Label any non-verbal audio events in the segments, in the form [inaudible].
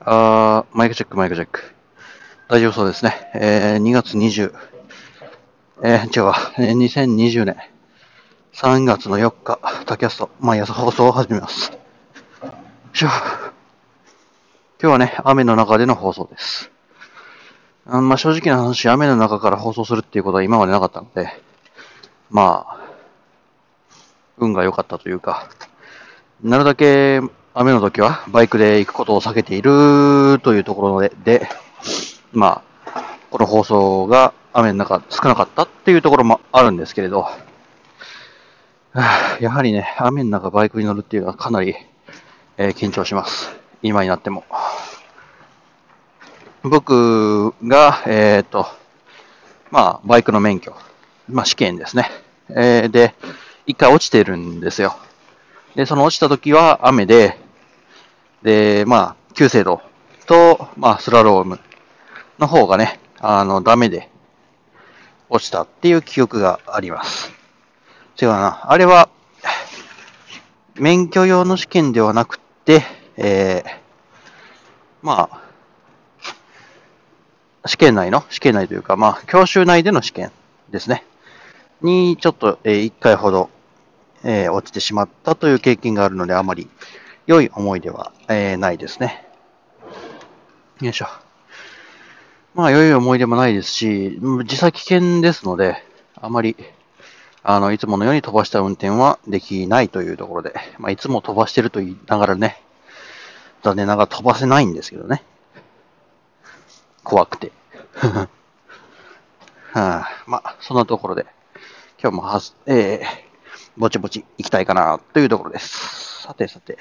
あーマイクチェック、マイクチェック。大丈夫そうですね。えー、2月20、えー、違うわ、えー2020年3月の4日、 tacast、毎朝放送を始めます。しょ。今日はね、雨の中での放送です。あまあ、正直な話、雨の中から放送するっていうことは今までなかったので、まあ、運が良かったというか、なるだけ雨の時はバイクで行くことを避けているというところで、でまあ、この放送が雨の中少なかったっていうところもあるんですけれど、やはりね、雨の中バイクに乗るっていうのはかなり、えー緊張します。今になっても。僕が、えっ、と、まあ、バイクの免許、まあ、試験ですね。えーで、一回落ちてるんですよ。で、その落ちた時は雨で、で、まあ、急制度と、まあ、スラロームの方がね、あの、ダメで落ちたっていう記憶があります。違うな。あれは、免許用の試験ではなくて、えー、まあ、試験内の、試験内というか、まあ、教習内での試験ですね。に、ちょっと、えー一回ほど、えー落ちてしまったという経験があるので、あまり良い思い出は、えーないですね。よいしょ。まあ、良い思い出もないですし、実際危険ですので、あまり、あの、いつものように飛ばした運転はできないというところで、まあ、いつも飛ばしてると言いながらね、残念ながら飛ばせないんですけどね。怖くて。[laughs] はあ、まあ、そんなところで、今日もはす、えー、ぼちぼち行きたいかなというところです。さてさて。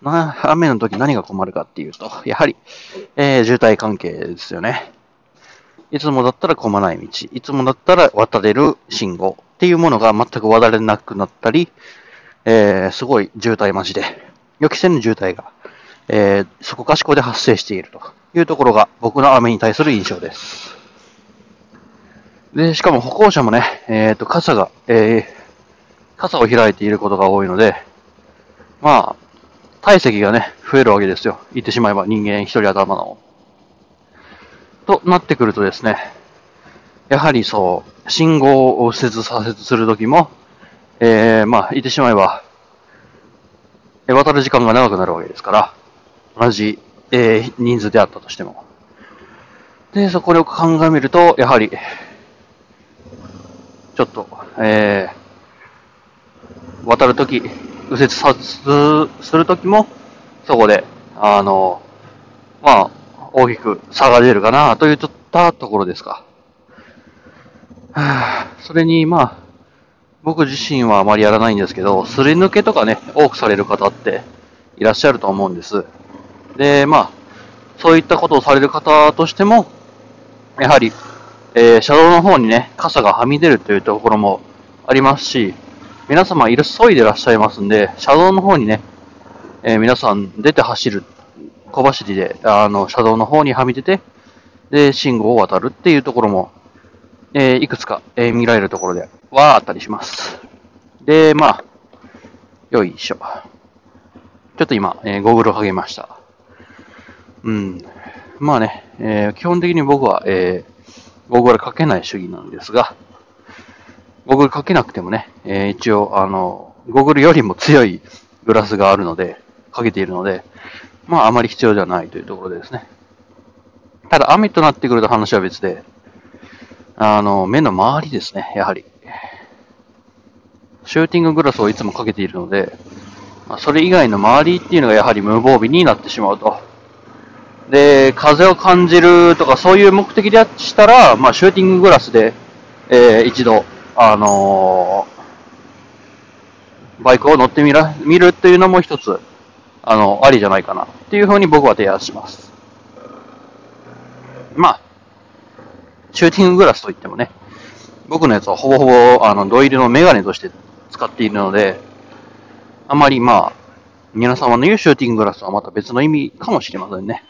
まあ、雨の時何が困るかっていうと、やはり、えー、渋滞関係ですよね。いつもだったら混まない道、いつもだったら渡れる信号っていうものが全く渡れなくなったり、えー、すごい渋滞マジで、予期せぬ渋滞が、えー、そこかしこで発生しているというところが僕の雨に対する印象です。で、しかも歩行者もね、えっ、と、傘が、え、傘を開いていることが多いので、まあ、体積がね、増えるわけですよ。言ってしまえば人間一人頭の。となってくるとですね、やはりそう、信号を右折左折するときも、えー、まあ、言ってしまえば、渡る時間が長くなるわけですから、同じ、えー人数であったとしても。で、そこを鑑みると、やはり、ちょっと、えー、渡るとき、右折左折するときも、そこで、あの、まあ、大きく差が出るかなといったところですか。[sighs] それに、まあ、僕自身はあまりやらないんですけど、すり抜けとかね、多くされる方っていらっしゃると思うんです。で、まあ、そういったことをされる方としても、やはり、えー車道の方にね、傘がはみ出るというところもありますし、皆様いる急いでらっしゃいますんで、車道の方にね、えー皆さん出て走る、小走りで、あの、車道の方にはみ出て、で、信号を渡るっていうところも、えーいくつか、えー見られるところではあったりします。で、まあ、よいしょ。ちょっと今、えーゴーグルをかけました。うん。まあね、えー基本的に僕は、えーゴーグルかけない主義なんですが、ゴーグルかけなくてもね、えー一応、あの、ゴーグルよりも強いグラスがあるので、かけているので、まあ、あまり必要ではないというところでですね。ただ、雨となってくると話は別で、あの、目の周りですね、やはり。シューティンググラスをいつもかけているので、まあ、それ以外の周りっていうのがやはり無防備になってしまうと。で、風を感じるとかそういう目的でしたら、まあ、シューティンググラスで、えー一度、あのーバイクを乗ってみら見るっていうのも一つ、あの、ありじゃないかなっていうふうに僕は提案します。まあ、シューティンググラスといってもね、僕のやつはほぼほぼ、あの、ドイルのメガネとして使っているので、あまりまあ、皆様の言うシューティンググラスはまた別の意味かもしれませんね。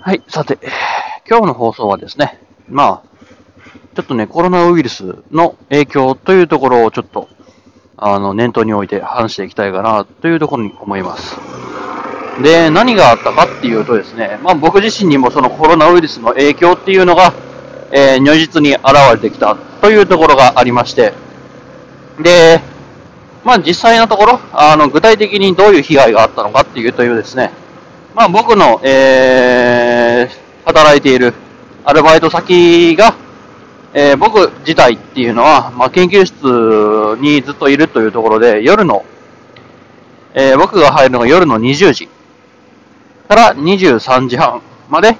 はい、さて、今日の放送はですね、まあ、ちょっとね、コロナウイルスの影響というところをちょっと、あの、念頭に置いて話していきたいかなというところに思います。で、何があったかっていうとですね、まあ僕自身にもそのコロナウイルスの影響っていうのが、えー、如実に現れてきたというところがありまして、で、まあ実際のところ、あの、具体的にどういう被害があったのかっていうというですね、まあ僕の、えー、働いているアルバイト先が、えー、僕自体っていうのは、まあ研究室にずっといるというところで、夜の、えー、僕が入るのが夜の20時から23時半まで、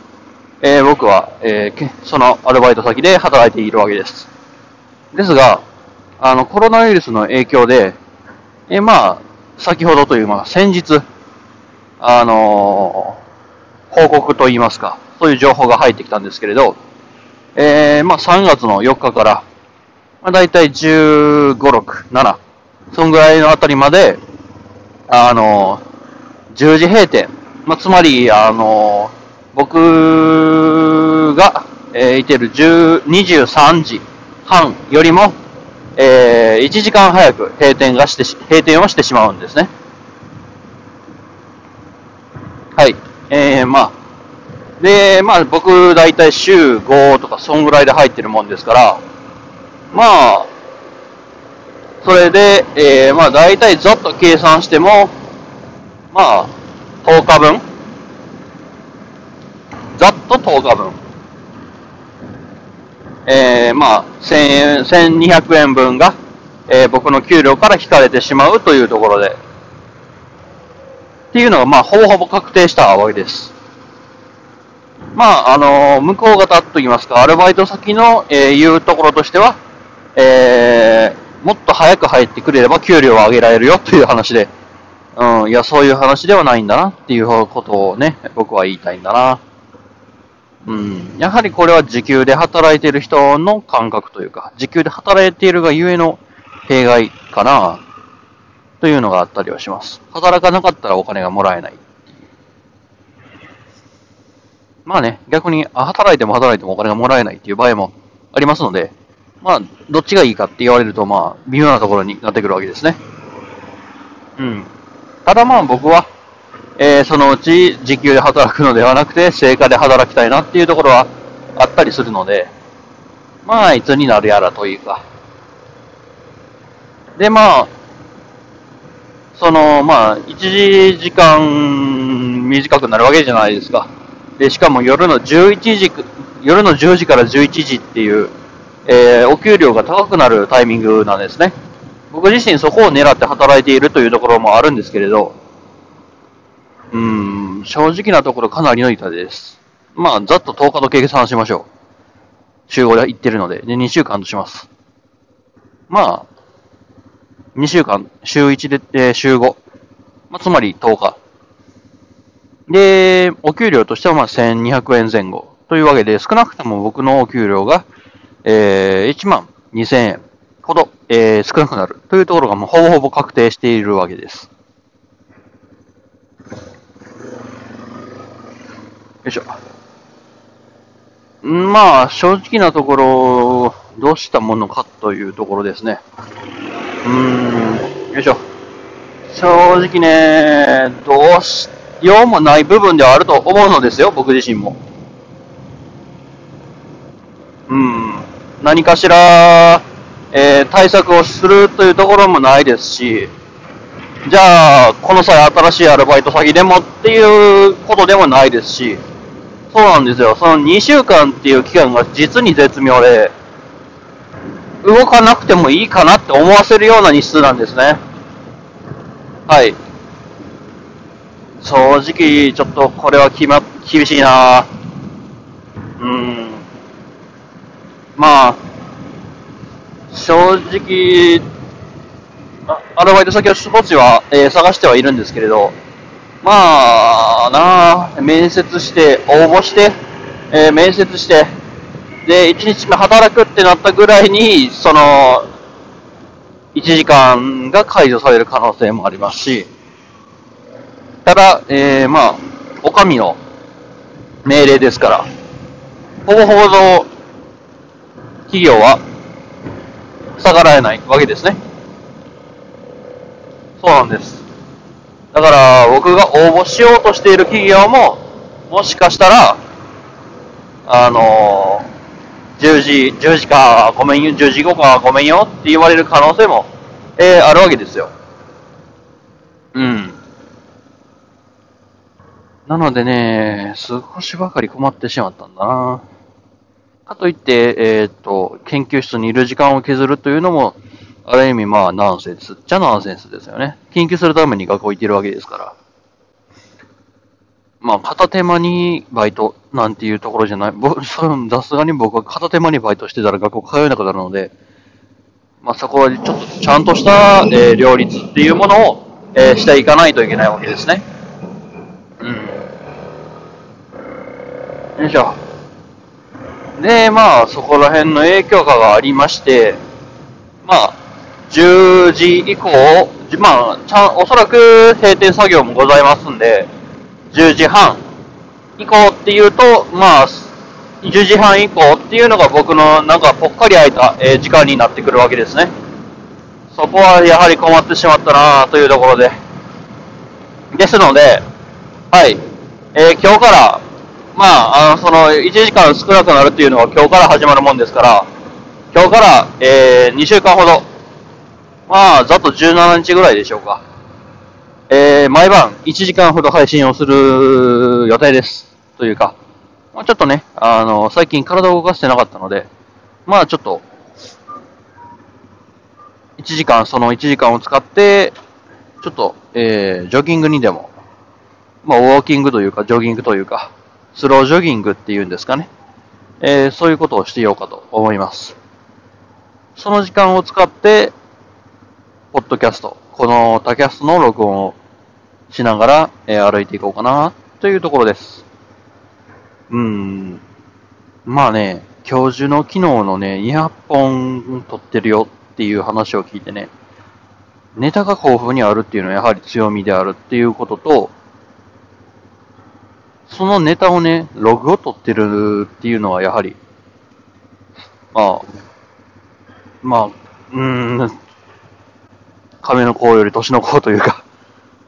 えー、僕は、え、そのアルバイト先で働いているわけです。ですが、あの、コロナウイルスの影響で、え、まあ、先ほどという、まあ、先日、あの報告といいますか、そういう情報が入ってきたんですけれど、えー、まあ、3月の4日から、まあ、だいたい15、6、7、そんぐらいのあたりまで、あの10時閉店、まあ、つまり、あの僕が、えー、いてる23時半よりも、えー、1時間早く閉店がして閉店をしてしまうんですね。はい。えー、まあ。で、まあ僕大体週5とかそんぐらいで入ってるもんですから、まあ、それで、えー、まあ大体ざっと計算しても、まあ、10日分ざっと10日分。えー、まあ、1000円、1200円分が、えー、僕の給料から引かれてしまうというところで、っていうのが、まあ、ほぼほぼ確定したわけです。まあ、あの、向こう方といいますか、アルバイト先の、えー、言うところとしては、えー、もっと早く入ってくれれば給料を上げられるよという話で、うん、いや、そういう話ではないんだなっていうことをね、僕は言いたいんだな。うん、やはりこれは時給で働いている人の感覚というか、時給で働いているがゆえの弊害かな。というのがあったりはします。働かなかったらお金がもらえない。まあね、逆に、働いても働いてもお金がもらえないっていう場合もありますので、まあ、どっちがいいかって言われると、まあ、微妙なところになってくるわけですね。うん。ただまあ僕は、えー、そのうち時給で働くのではなくて、成果で働きたいなっていうところはあったりするので、まあ、いつになるやらというか。で、まあ、その、まあ、1時間短くなるわけじゃないですか。で、しかも夜の11時、夜の10時から11時っていう、えー、お給料が高くなるタイミングなんですね。僕自身そこを狙って働いているというところもあるんですけれど、うん、正直なところかなりの痛手です。まあ、ざっと10日と計算しましょう。週5で行ってるので、で、2週間とします。まあ、2週間、週1で、えー、週5。まあ、つまり10日。で、お給料としてはまあ1200円前後。というわけで、少なくとも僕のお給料が、えー、1万2000円ほど、えー、少なくなる。というところがもうほぼほぼ確定しているわけです。よいしょ。まあ、正直なところ、どうしたものかというところですね。うーん、よいしょ。正直ね、どうしようもない部分ではあると思うのですよ、僕自身も。うん、何かしら、えー、対策をするというところもないですし、じゃあ、この際新しいアルバイト先でもっていうことでもないですし、そうなんですよ。その2週間っていう期間が実に絶妙で、動かなくてもいいかなって思わせるような日数なんですね。はい。正直、ちょっとこれはきま、厳しいなうん。まあ、正直、アルバイト先は少しは、えー、探してはいるんですけれど、まあなあ面接して、応募して、えー、面接して、で、1日目働くってなったぐらいに、その、1時間が解除される可能性もありますし、ただ、えー、まあ、お上の命令ですから、ほぼほぼ企業は逆らえないわけですね。そうなんです。だから僕が応募しようとしている企業も、もしかしたら、あのー、10時、10時か、ごめんよ、10時後か、ごめんよって言われる可能性も、えー、あるわけですよ。うん。なのでね、少しばかり困ってしまったんだな。かといって、えっ、ー、と、研究室にいる時間を削るというのも、ある意味まあナンセンスっちゃナンセンスですよね。研究するために学校行ってるわけですから。まあ、片手間にバイトなんていうところじゃない。僕、[laughs] さすがに僕は片手間にバイトしてたら学校通えなくなるので、まあそこはちょっとちゃんとした、えー、両立っていうものを、えー、していかないといけないわけですね。うん。よいしょ。で、まあそこら辺の影響下がありまして、まあ、10時以降、まあ、ちゃん、おそらく閉店作業もございますんで、10時半以降っていうと、まあ、10時半以降っていうのが僕のなんかぽっかり空いた、え時間になってくるわけですね。そこはやはり困ってしまったなというところで。ですので、はい、えー、今日から、まあ、あの、その、1時間少なくなるっていうのは今日から始まるもんですから、今日から、えー、2週間ほど、まあ、ざっと17日ぐらいでしょうか。えー、毎晩1時間ほど配信をする予定です。というか、まあ、ちょっとね、あの、最近体を動かしてなかったので、まあちょっと、1時間、その1時間を使って、ちょっと、えー、ジョギングにでも、まあウォーキングというか、ジョギングというか、スロージョギングっていうんですかね。えー、そういうことをしてようかと思います。その時間を使って、ポッドキャスト、この tacast の録音をしながら、えー、歩いていこうかな、というところです。うん。まあね、教授の昨日のね、200本撮ってるよっていう話を聞いてね、ネタが豊富にあるっていうのはやはり強みであるっていうことと、そのネタをね、ログを取ってるっていうのはやはり、まあ、まあ、うーん、亀の甲より年の子というか、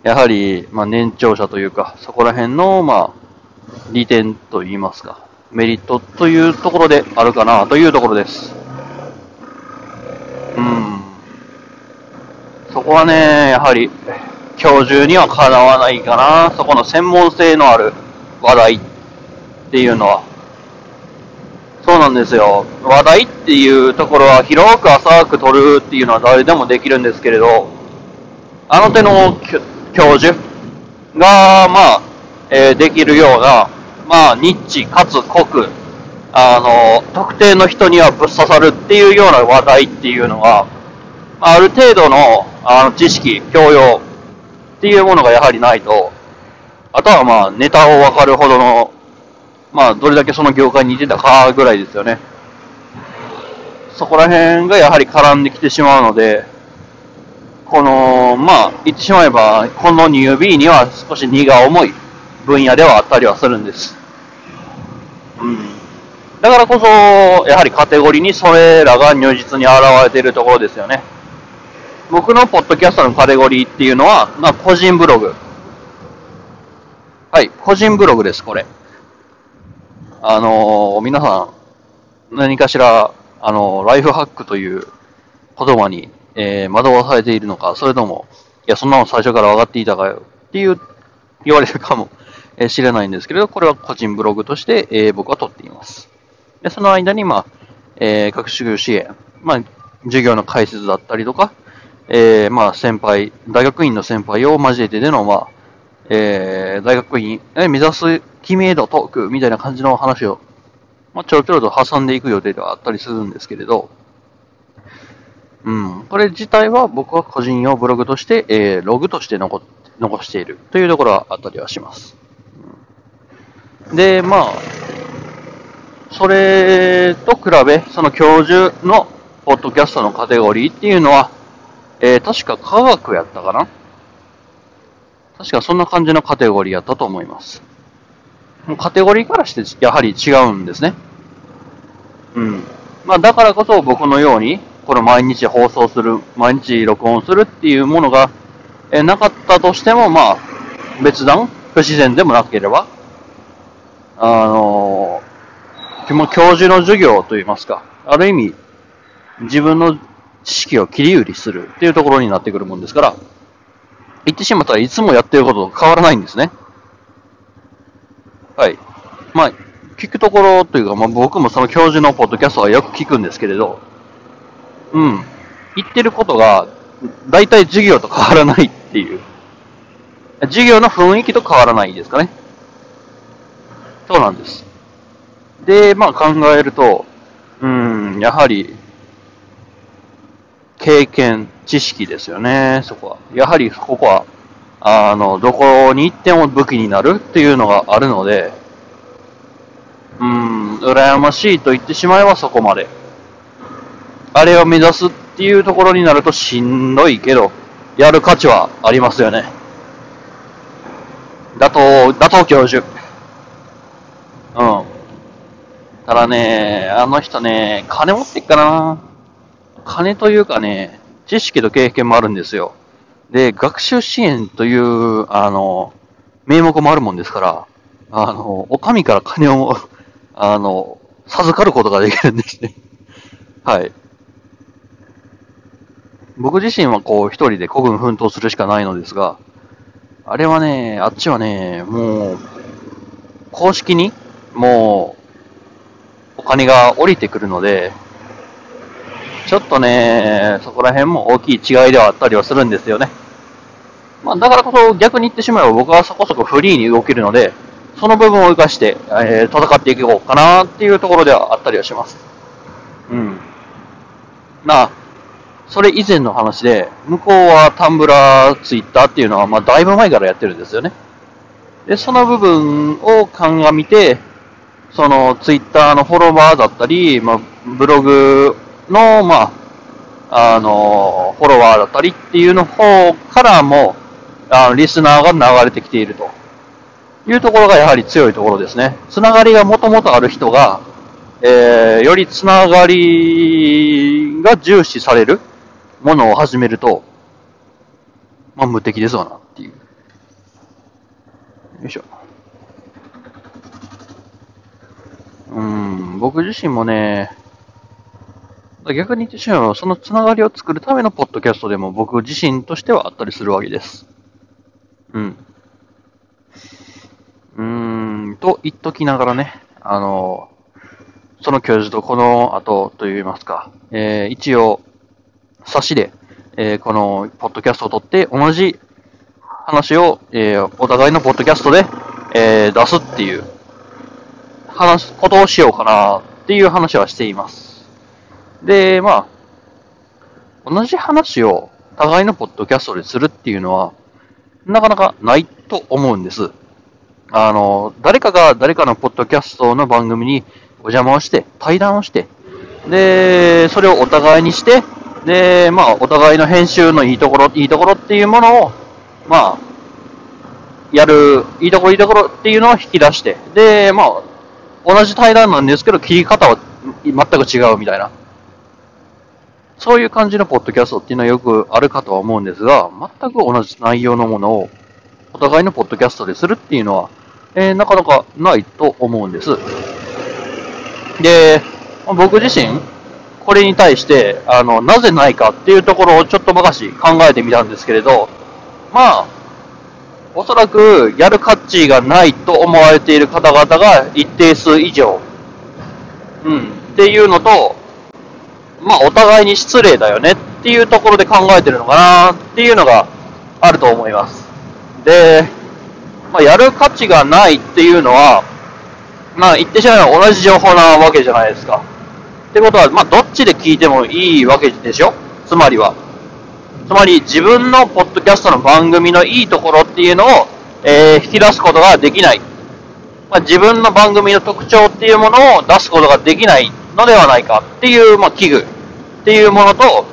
やはり、まあ、年長者というか、そこら辺の、まあ、利点と言いますか、メリットというところであるかなというところです。うん。そこはね、やはり、今日中にはかなわないかな。そこの専門性のある話題っていうのは。そうなんですよ。話題っていうところは広く浅く取るっていうのは誰でもできるんですけれど、あの手の教授が、まあ、えー、できるような、まあ、ニッチかつ濃く、あの、特定の人にはぶっ刺さるっていうような話題っていうのは、ある程度のあの知識、教養っていうものがやはりないと、あとはまあ、ネタを分かるほどのまあ、どれだけその業界に似てたかぐらいですよね。そこら辺がやはり絡んできてしまうので、この、まあ、言ってしまえば、この 2B には少し荷が重い分野ではあったりはするんです。うん。だからこそ、やはりカテゴリーにそれらが如実に現れているところですよね。僕のポッドキャストのカテゴリーっていうのは、まあ、個人ブログ。はい、個人ブログです、これ。あのー、皆さん、何かしら、あのー、ライフハックという言葉に、えー、惑わされているのか、それとも、いや、そんなの最初から分かっていたかよっていう、言われるかもしれないんですけれど、これは個人ブログとして、えー、僕は取っています。で、その間に、まあ、えー、学習支援、まあ、授業の解説だったりとか、えー、まあ、先輩、大学院の先輩を交えてでの、まあ、えー、大学院、え目指す知名度トークみたいな感じの話を、まあ、ちょろちょろと挟んでいく予定ではあったりするんですけれど、うん、これ自体は僕は個人用ブログとして、えー、ログとして残残している。というところはあったりはします。で、まあ、それと比べ、その教授のポッドキャストのカテゴリーっていうのは、えー、確か科学やったかな？確かそんな感じのカテゴリーやったと思います。カテゴリーからしてやはり違うんですね。うん。まあだからこそ僕のように、この毎日放送する、毎日録音するっていうものが、えなかったとしても、まあ、別段、不自然でもなければ、あのー、教授の授業といいますか、ある意味、自分の知識を切り売りするっていうところになってくるもんですから、言ってしまったらいつもやってることと変わらないんですね。はい。まあ、聞くところというか、まあ僕もその教授のポッドキャストはよく聞くんですけれど、うん。言ってることが、大体授業と変わらないっていう。授業の雰囲気と変わらないですかね。そうなんです。で、まあ考えると、うん、やはり、経験、知識ですよね、そこは。やはりここは、あの、どこに行っても武器になるっていうのがあるので、うん、羨ましいと言ってしまえばそこまで。あれを目指すっていうところになるとしんどいけど、やる価値はありますよね。打倒、打倒教授。うん。ただね、あの人ね、金持ってっかな。金というかね、知識と経験もあるんですよ。で、学習支援という、あの、名目もあるもんですから、あの、お上から金を、[laughs] あの、授かることができるんですね。[laughs] はい。僕自身はこう、一人で孤軍奮闘するしかないのですが、あれはね、あっちはね、もう、公式に、もう、お金が降りてくるので、ちょっとね、そこら辺も大きい違いではあったりはするんですよね。まあ、だからこそ逆に言ってしまえば僕はそこそこフリーに動けるので、その部分を生かして、えー、戦っていこうかなっていうところではあったりはします。うん。まあ、それ以前の話で、向こうはタンブラー、ツイッターっていうのは、まあ、だいぶ前からやってるんですよね。で、その部分を鑑みて、そのツイッターのフォロワーだったり、まあ、ブログの、まあ、あの、フォロワーだったりっていうの方からも、あの、リスナーが流れてきているというところがやはり強いところですね。つながりがもともとある人が、えー、よりつながりが重視されるものを始めると、まあ、無敵ですわなっていう。よいしょ。うん、僕自身もね、逆に言ってしまえば、そのつながりを作るためのポッドキャストでも僕自身としてはあったりするわけです。うん。うーん、と言っときながらね、あの、その教授とこの後と言いますか、えー、一応、差しで、えー、このポッドキャストを撮って同じ話を、えー、お互いのポッドキャストで、え出すっていう、話すことをしようかなっていう話はしています。で、まあ、同じ話を互いのポッドキャストでするっていうのは、なかなかないと思うんです。あの、誰かが誰かのポッドキャストの番組にお邪魔をして、対談をして、で、それをお互いにして、で、まあ、お互いの編集のいいところ、いいところっていうものを、まあ、やる、いいところいいところっていうのを引き出して、で、まあ、同じ対談なんですけど、切り方は全く違うみたいな。そういう感じのポッドキャストっていうのはよくあるかとは思うんですが、全く同じ内容のものをお互いのポッドキャストでするっていうのは、えー、なかなかないと思うんです。で、僕自身、これに対して、あの、なぜないかっていうところをちょっとばかし考えてみたんですけれど、まあ、おそらくやる価値がないと思われている方々が一定数以上、うん、っていうのと、まあ、お互いに失礼だよねっていうところで考えてるのかなっていうのがあると思います。で、まあ、やる価値がないっていうのは、まあ、言ってしまえば同じ情報なわけじゃないですか。ってことは、まあ、どっちで聞いてもいいわけでしょ？つまりは。つまり、自分のポッドキャストの番組のいいところっていうのを、えー、引き出すことができない。まあ、自分の番組の特徴っていうものを出すことができないのではないかっていう、まあ、危惧っていうものと、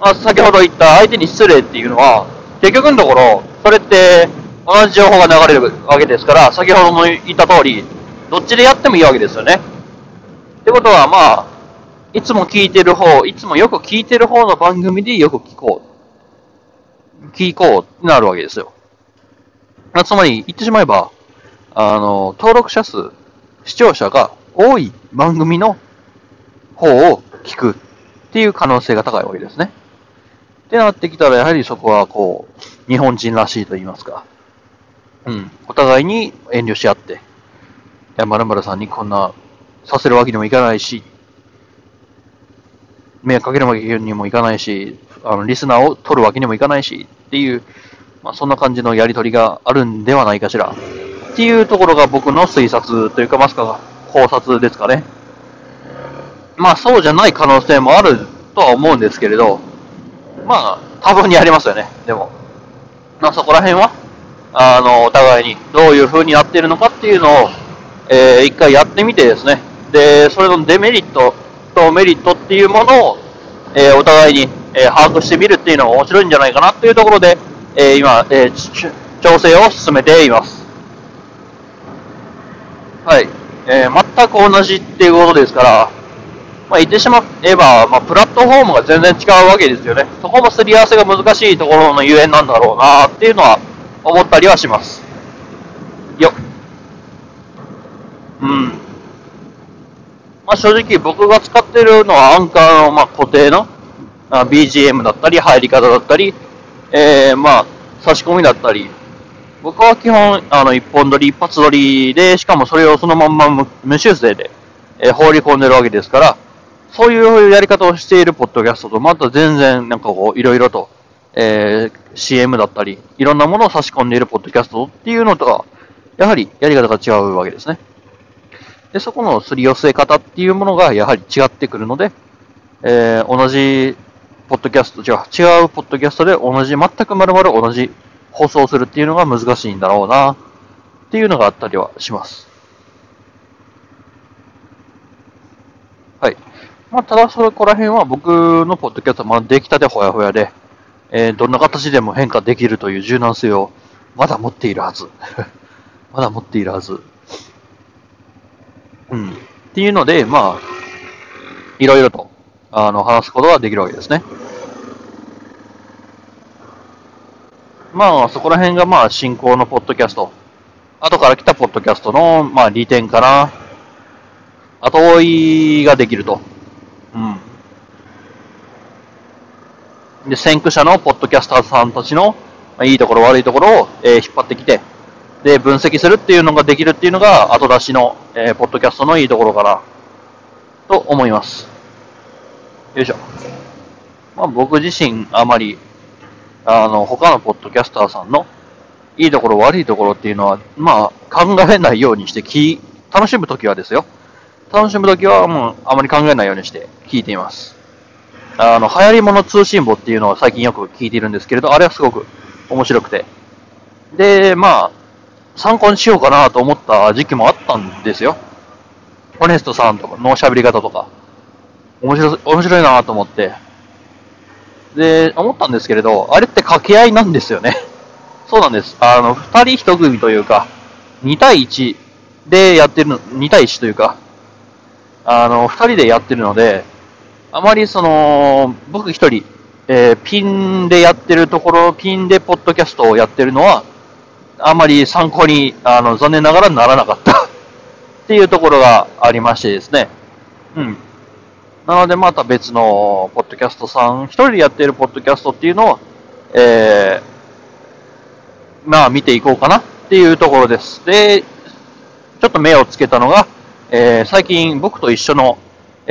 まあ、先ほど言った相手に失礼っていうのは、結局のところ、それって同じ情報が流れるわけですから、先ほども言った通り、どっちでやってもいいわけですよね。ってことは、まあ、いつも聞いてる方、いつもよく聞いてる方の番組でよく聞こう。聞こうってなるわけですよ。まつまり、言ってしまえば、あの、登録者数、視聴者が多い番組の方を聞くっていう可能性が高いわけですね。ってなってきたら、やはりそこはこう、日本人らしいと言いますか。うん。お互いに遠慮し合って、いや、まるまるさんにこんなさせるわけにもいかないし、迷惑かけるわけにもいかないし、あの、リスナーを取るわけにもいかないし、っていう、まあ、そんな感じのやりとりがあるんではないかしら。っていうところが僕の推察というか、まさか考察ですかね。まあ、そうじゃない可能性もあるとは思うんですけれど、まあ、多分にありますよね。でも。まあ、そこら辺は、あの、お互いにどういう風になっているのかっていうのを、えー、一回やってみてですね。で、それのデメリットとメリットっていうものを、えー、お互いに、えー、把握してみるっていうのが面白いんじゃないかなっていうところで、えー、今、えー、調整を進めています。はい。えー、全く同じっていうことですから、まあ、言ってしまえば、まあ、プラットフォームが全然違うわけですよね。そこもすり合わせが難しいところのゆえんなんだろうなっていうのは思ったりはします。ようん。まあ、正直僕が使ってるのはアンカーのまあ固定の BGM だったり、入り方だったり、えー、まあ、差し込みだったり、僕は基本、あの、一本撮り、一発撮りで、しかもそれをそのまんま無修正で、えー、放り込んでるわけですから、そういうやり方をしているポッドキャストと、また全然、なんかこう、いろいろと、えー、CM だったり、いろんなものを差し込んでいるポッドキャストっていうのとは、やはりやり方が違うわけですね。で、そこのすり寄せ方っていうものがやはり違ってくるので、えー、同じポッドキャスト、違う、違うポッドキャストで同じ、全く丸々同じ放送するっていうのが難しいんだろうな、っていうのがあったりはします。はい。まあ、ただそこら辺は僕のポッドキャストはまだ出来たてほやほやで、えー、どんな形でも変化できるという柔軟性をまだ持っているはず。[laughs] まだ持っているはず。うん。っていうので、まあ、いろいろとあの、話すことができるわけですね。まあ、そこら辺がまあ、進行のポッドキャスト。後から来たポッドキャストの、まあ、利点かな。後追いができると。うん。で、先駆者のポッドキャスターさんたちの、まあ、いいところ悪いところを、えー、引っ張ってきて、で、分析するっていうのができるっていうのが、後出しの、えー、ポッドキャストのいいところかな、と思います。よいしょ。まあ、僕自身、あまり、あの、他のポッドキャスターさんのいいところ、悪いところっていうのは、まあ、考えないようにして、き、楽しむときはですよ。楽しむときは、もう、あまり考えないようにして聞いています。あの、流行り物通信簿っていうのを最近よく聞いているんですけれど、あれはすごく面白くて。で、まあ、参考にしようかなと思った時期もあったんですよ。ホネストさんとかの喋り方とか。面白、面白いなと思って。で、思ったんですけれど、あれって掛け合いなんですよね。そうなんです。あの、二人一組というか、2対1でやってるの、2対1というか、あの、二人でやってるので、あまりその、僕一人、えー、ピンでやってるところ、ピンでポッドキャストをやってるのは、あまり参考に、あの、残念ながらならなかった [laughs] っていうところがありましてですね。うん。なのでまた別のポッドキャストさん、一人でやっているポッドキャストっていうのを、えー、まあ見ていこうかなっていうところです。で、ちょっと目をつけたのが、えー、最近僕と一緒の、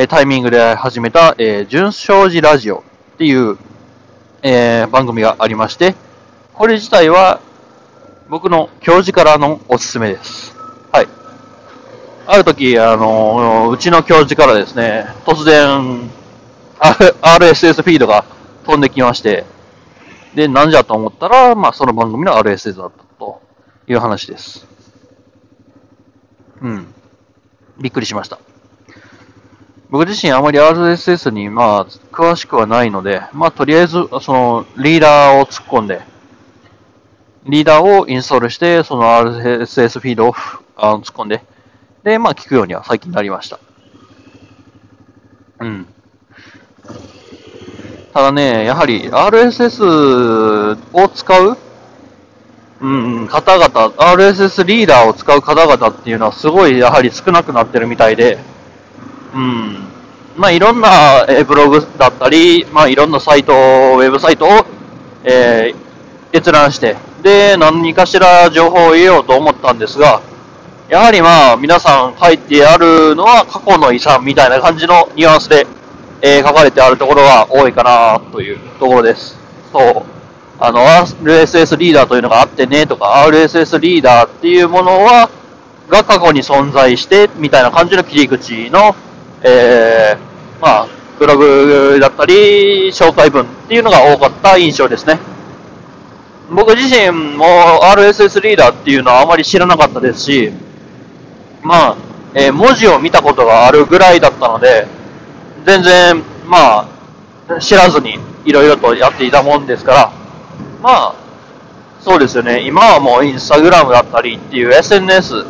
えタイミングで始めた、えー、純正寺ラジオっていう、えー、番組がありまして、これ自体は僕の教授からのおすすめです。はい。ある時、あの、うちの教授からですね、突然、RSS フィードが飛んできまして、で、なんじゃと思ったら、まあ、その番組の RSS だったという話です。うん。びっくりしました。僕自身あまり RSS に、まあ、詳しくはないので、まあ、とりあえず、その、リーダーを突っ込んで、リーダーをインストールして、その RSS フィードをあの突っ込んで、で、まあ聞くようには最近なりました。うん。ただね、やはり RSS を使う、うん、方々、RSS リーダーを使う方々っていうのはすごいやはり少なくなってるみたいで、うん、まあいろんなブログだったり、まあいろんなサイト、ウェブサイトを、えー、閲覧して、で、何かしら情報を得ようと思ったんですが、やはりまあ皆さん書いてあるのは過去の遺産みたいな感じのニュアンスで、えー、書かれてあるところが多いかなというところです。そう。あの、RSS リーダーというのがあってねとか、RSS リーダーっていうものは、が過去に存在して、みたいな感じの切り口の、えー、まあ、ブログだったり、紹介文っていうのが多かった印象ですね。僕自身も RSS リーダーっていうのはあまり知らなかったですし、まあ、えー、文字を見たことがあるぐらいだったので、全然、まあ、知らずにいろいろとやっていたもんですから、まあ、そうですよね、今はもうインスタグラムだったりっていう SNS、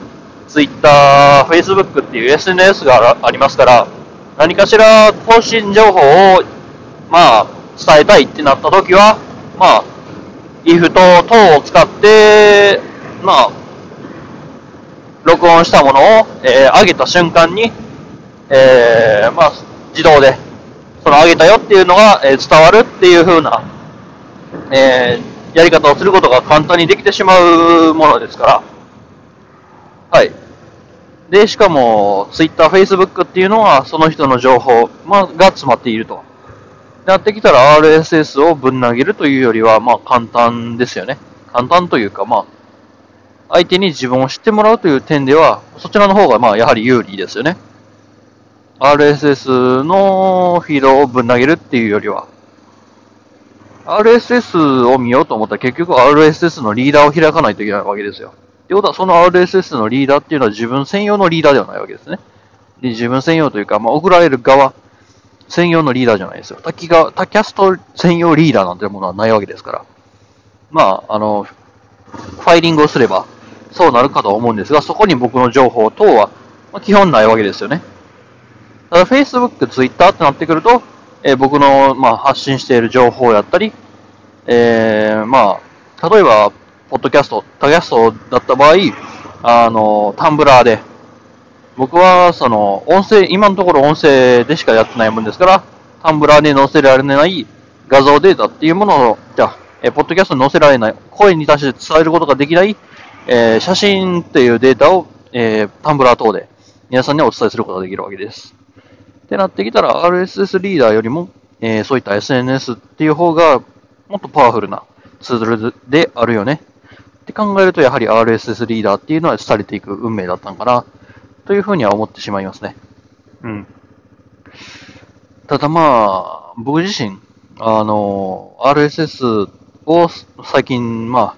ツイッター、フェイスブックっていう SNS がありますから、何かしら更新情報を、まあ、伝えたいってなった時は、まあ、if と等を使って、まあ、録音したものを、えー、上げた瞬間に、えー、まあ、自動で、その上げたよっていうのが、えー、伝わるっていう風な、え、やり方をすることが簡単にできてしまうものですから。はい。で、しかも、Twitter、Facebook っていうのは、その人の情報、まあ、が詰まっていると。なってきたら RSS をぶん投げるというよりは、まあ、簡単ですよね。簡単というか、まあ、相手に自分を知ってもらうという点では、そちらの方が、まあ、やはり有利ですよね。RSS のフィードをぶん投げるっていうよりは、RSS を見ようと思ったら結局 RSS のリーダーを開かないといけないわけですよ。ってことは、その RSS のリーダーっていうのは自分専用のリーダーではないわけですね。で自分専用というか、まあ、送られる側専用のリーダーじゃないですよ。他キが、他キャスト専用リーダーなんていうものはないわけですから。まあ、あの、ファイリングをすれば、そうなるかと思うんですが、そこに僕の情報等は、まあ、基本ないわけですよね。ただ Facebook、Twitter ってなってくると、えー、僕の、まあ、発信している情報やったり、えー、まあ、例えば、ポッドキャスト、タキャストだった場合、あの、タンブラーで、僕は、その、音声、今のところ音声でしかやってないもんですから、タンブラーに載せられない画像データっていうものを、じゃあ、え、ポッドキャストに載せられない、声に対して伝えることができない、えー、写真っていうデータを、えー、タンブラー等で皆さんにお伝えすることができるわけです。ってなってきたら RSS リーダーよりも、えー、そういった SNS っていう方がもっとパワフルなツールであるよね。って考えるとやはり RSS リーダーっていうのは廃れていく運命だったのかなというふうには思ってしまいますね。うん。ただまあ、僕自身、あの、RSS を最近、まあ、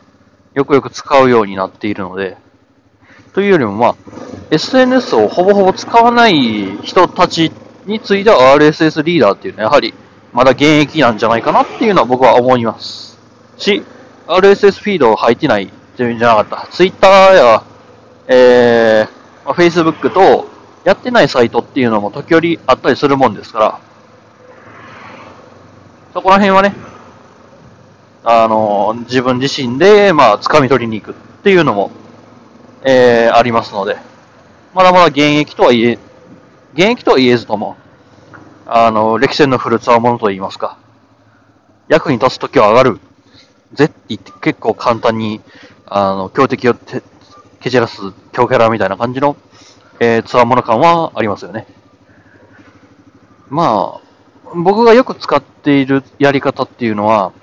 よくよく使うようになっているので、というよりもまあ、SNS をほぼほぼ使わない人たちについては RSS リーダーっていうのはやはりまだ現役なんじゃないかなっていうのは僕は思います。し、RSS フィード入ってないっていうんじゃなかった。Twitter や、えー、Facebook とやってないサイトっていうのも時折あったりするもんですから、そこら辺はね、あの、自分自身で、まあ、掴み取りに行くっていうのも、えー、ありますので、まだまだ現役とは言え、現役とは言えずとも、あの、歴戦の古つわものと言いますか、役に立つときは上がる、ぜって言って結構簡単に、あの、強敵をて蹴散らす強キャラみたいな感じの、えー、つわもの感はありますよね。まあ、僕がよく使っているやり方っていうのは、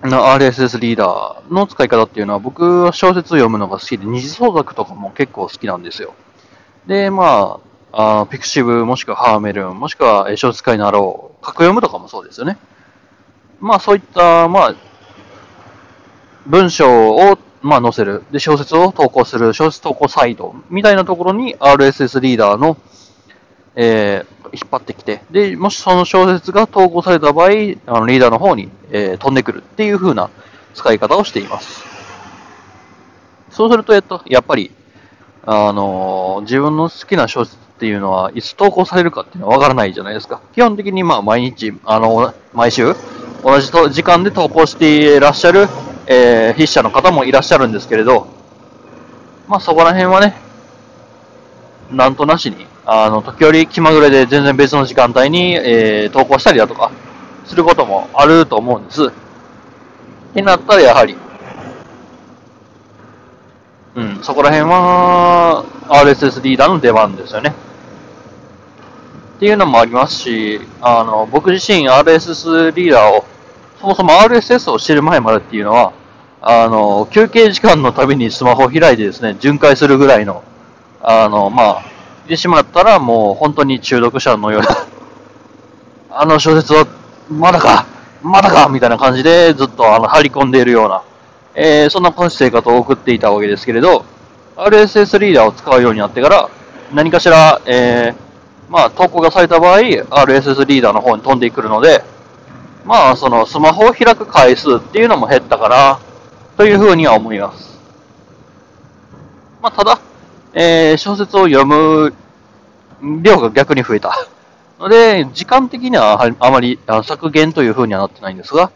RSS リーダーの使い方っていうのは、僕は小説読むのが好きで、二次創作とかも結構好きなんですよ。で、まあ、あピクシブ、もしくはハーメルン、もしくは小説家になろう、格読むとかもそうですよね。まあ、そういった、まあ、文章を、まあ、載せる。で、小説を投稿する、小説投稿サイトみたいなところに RSS リーダーの、えー、引っ張ってきて、で、もしその小説が投稿された場合、あのリーダーの方に、えー、飛んでくるっていう風な使い方をしています。そうすると、えっと、やっぱり、あのー、自分の好きな小説、っていうのは、いつ投稿されるかっていうのはわからないじゃないですか。基本的にまあ毎日、あの、毎週、同じと時間で投稿していらっしゃる、えー、筆者の方もいらっしゃるんですけれど、まあそこら辺はね、なんとなしに、あの、時折気まぐれで全然別の時間帯に、えー、投稿したりだとか、することもあると思うんです。ってなったらやはり、うん、そこら辺は RSS リーダーの出番ですよね。っていうのもありますし、あの、僕自身 RSS リーダーを、そもそも RSS を知る前までっていうのは、あの、休憩時間のたびにスマホを開いてですね、巡回するぐらいの、あの、まあ、てしまったらもう本当に中毒者のような [laughs] あの小説はまだかまだかみたいな感じでずっとあの張り込んでいるような、えー、そんな生活を送っていたわけですけれど、RSS リーダーを使うようになってから、何かしら、えー、まあ、投稿がされた場合、RSS リーダーの方に飛んでくるので、まあ、そのスマホを開く回数っていうのも減ったかな、というふうには思います。まあ、ただ、えー、小説を読む量が逆に増えた。ので、時間的にはあまり削減という風にはなってないんですが、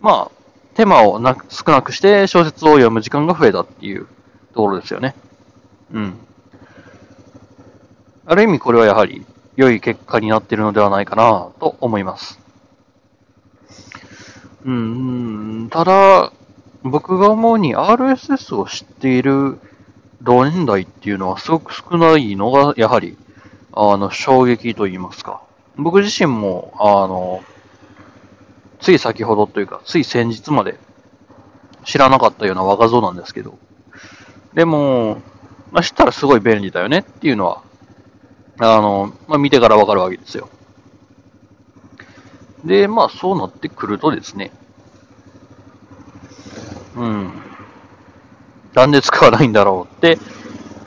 まあ、手間をな少なくして小説を読む時間が増えたっていうところですよね。うん。ある意味これはやはり良い結果になっているのではないかなと思います。うん、ただ、僕が思うに RSS を知っている同年代っていうのはすごく少ないのが、やはり、あの、衝撃と言いますか。僕自身も、あの、つい先ほどというか、つい先日まで知らなかったような若造なんですけど、でも、まあ、知ったらすごい便利だよねっていうのは、あの、まあ、見てからわかるわけですよ。で、まあ、そうなってくるとですね、うん。なんで使わないんだろうって、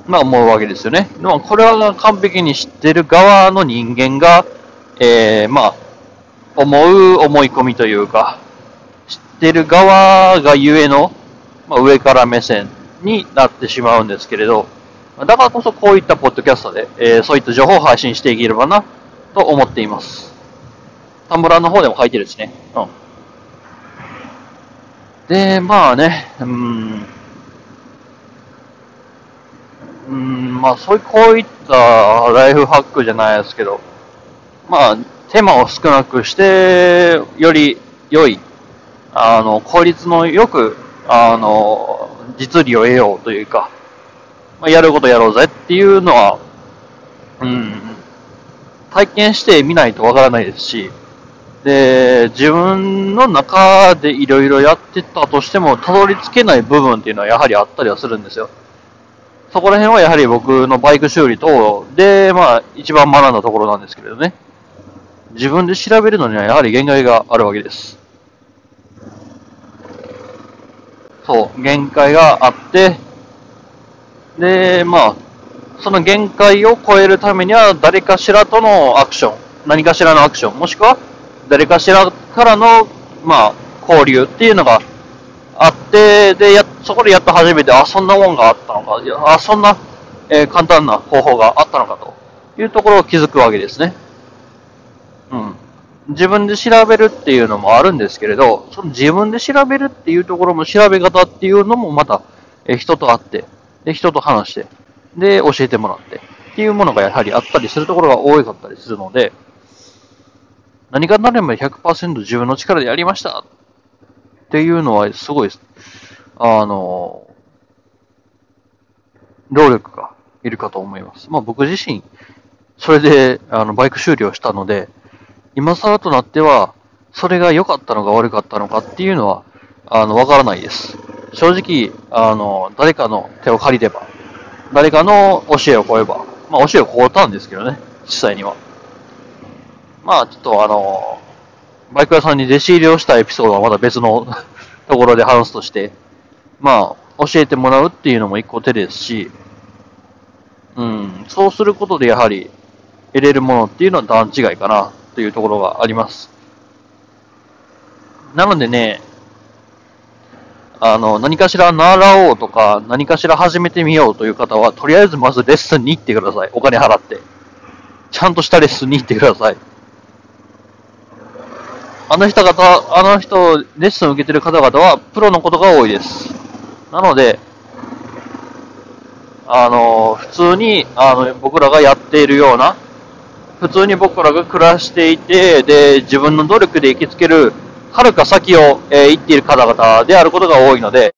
まあ思うわけですよね。でもこれは完璧に知ってる側の人間が、えー、まあ、思う思い込みというか、知ってる側がゆえの、まあ、上から目線になってしまうんですけれど、だからこそこういったポッドキャストで、えー、そういった情報を配信していければな、と思っています。タンブラーの方でも書いてるしね。うん。で、まあね、うん、うん、まあそういう、こういったライフハックじゃないですけど、まあ、手間を少なくして、より良い、あの、効率のよく、あの、実利を得ようというか、まあ、やることやろうぜっていうのは、うん、体験してみないとわからないですし、で、自分の中でいろいろやってたとしても、たどり着けない部分っていうのはやはりあったりはするんですよ。そこら辺はやはり僕のバイク修理と、で、まあ、一番学んだところなんですけれどね。自分で調べるのにはやはり限界があるわけです。そう、限界があって、で、まあ、その限界を超えるためには誰かしらとのアクション、何かしらのアクション、もしくは誰かしらからの、まあ、交流っていうのがあって、で、や、そこでやっと初めて、あ、そんなもんがあったのか、いやあ、そんな、えー、簡単な方法があったのかというところを気づくわけですね。うん。自分で調べるっていうのもあるんですけれど、その自分で調べるっていうところも調べ方っていうのもまた、えー、人と会って、で、人と話して、で、教えてもらって、っていうものがやはりあったりするところが多かったりするので、何かなれば100%自分の力でやりましたっていうのはすごい、あの、労力がいるかと思います。まあ僕自身、それで、あの、バイク修理をしたので、今更となっては、それが良かったのか悪かったのかっていうのは、あの、わからないです。正直、あの、誰かの手を借りれば、誰かの教えを超えば、まあ教えを超えたんですけどね、実際には。まあちょっとあの、バイク屋さんに弟子入りをしたエピソードはまた別の [laughs] ところで話すとして、まあ、教えてもらうっていうのも一個手ですし、うん、そうすることでやはり得れるものっていうのは段違いかなというところがあります。なのでね、あの、何かしら習おうとか、何かしら始めてみようという方は、とりあえずまずレッスンに行ってください。お金払って。ちゃんとしたレッスンに行ってください。あの人方、あの人、レッスンを受けてる方々は、プロのことが多いです。なので、あの、普通に、あの、僕らがやっているような、普通に僕らが暮らしていて、で、自分の努力で行きつける、はるか先を、えー、行っている方々であることが多いので、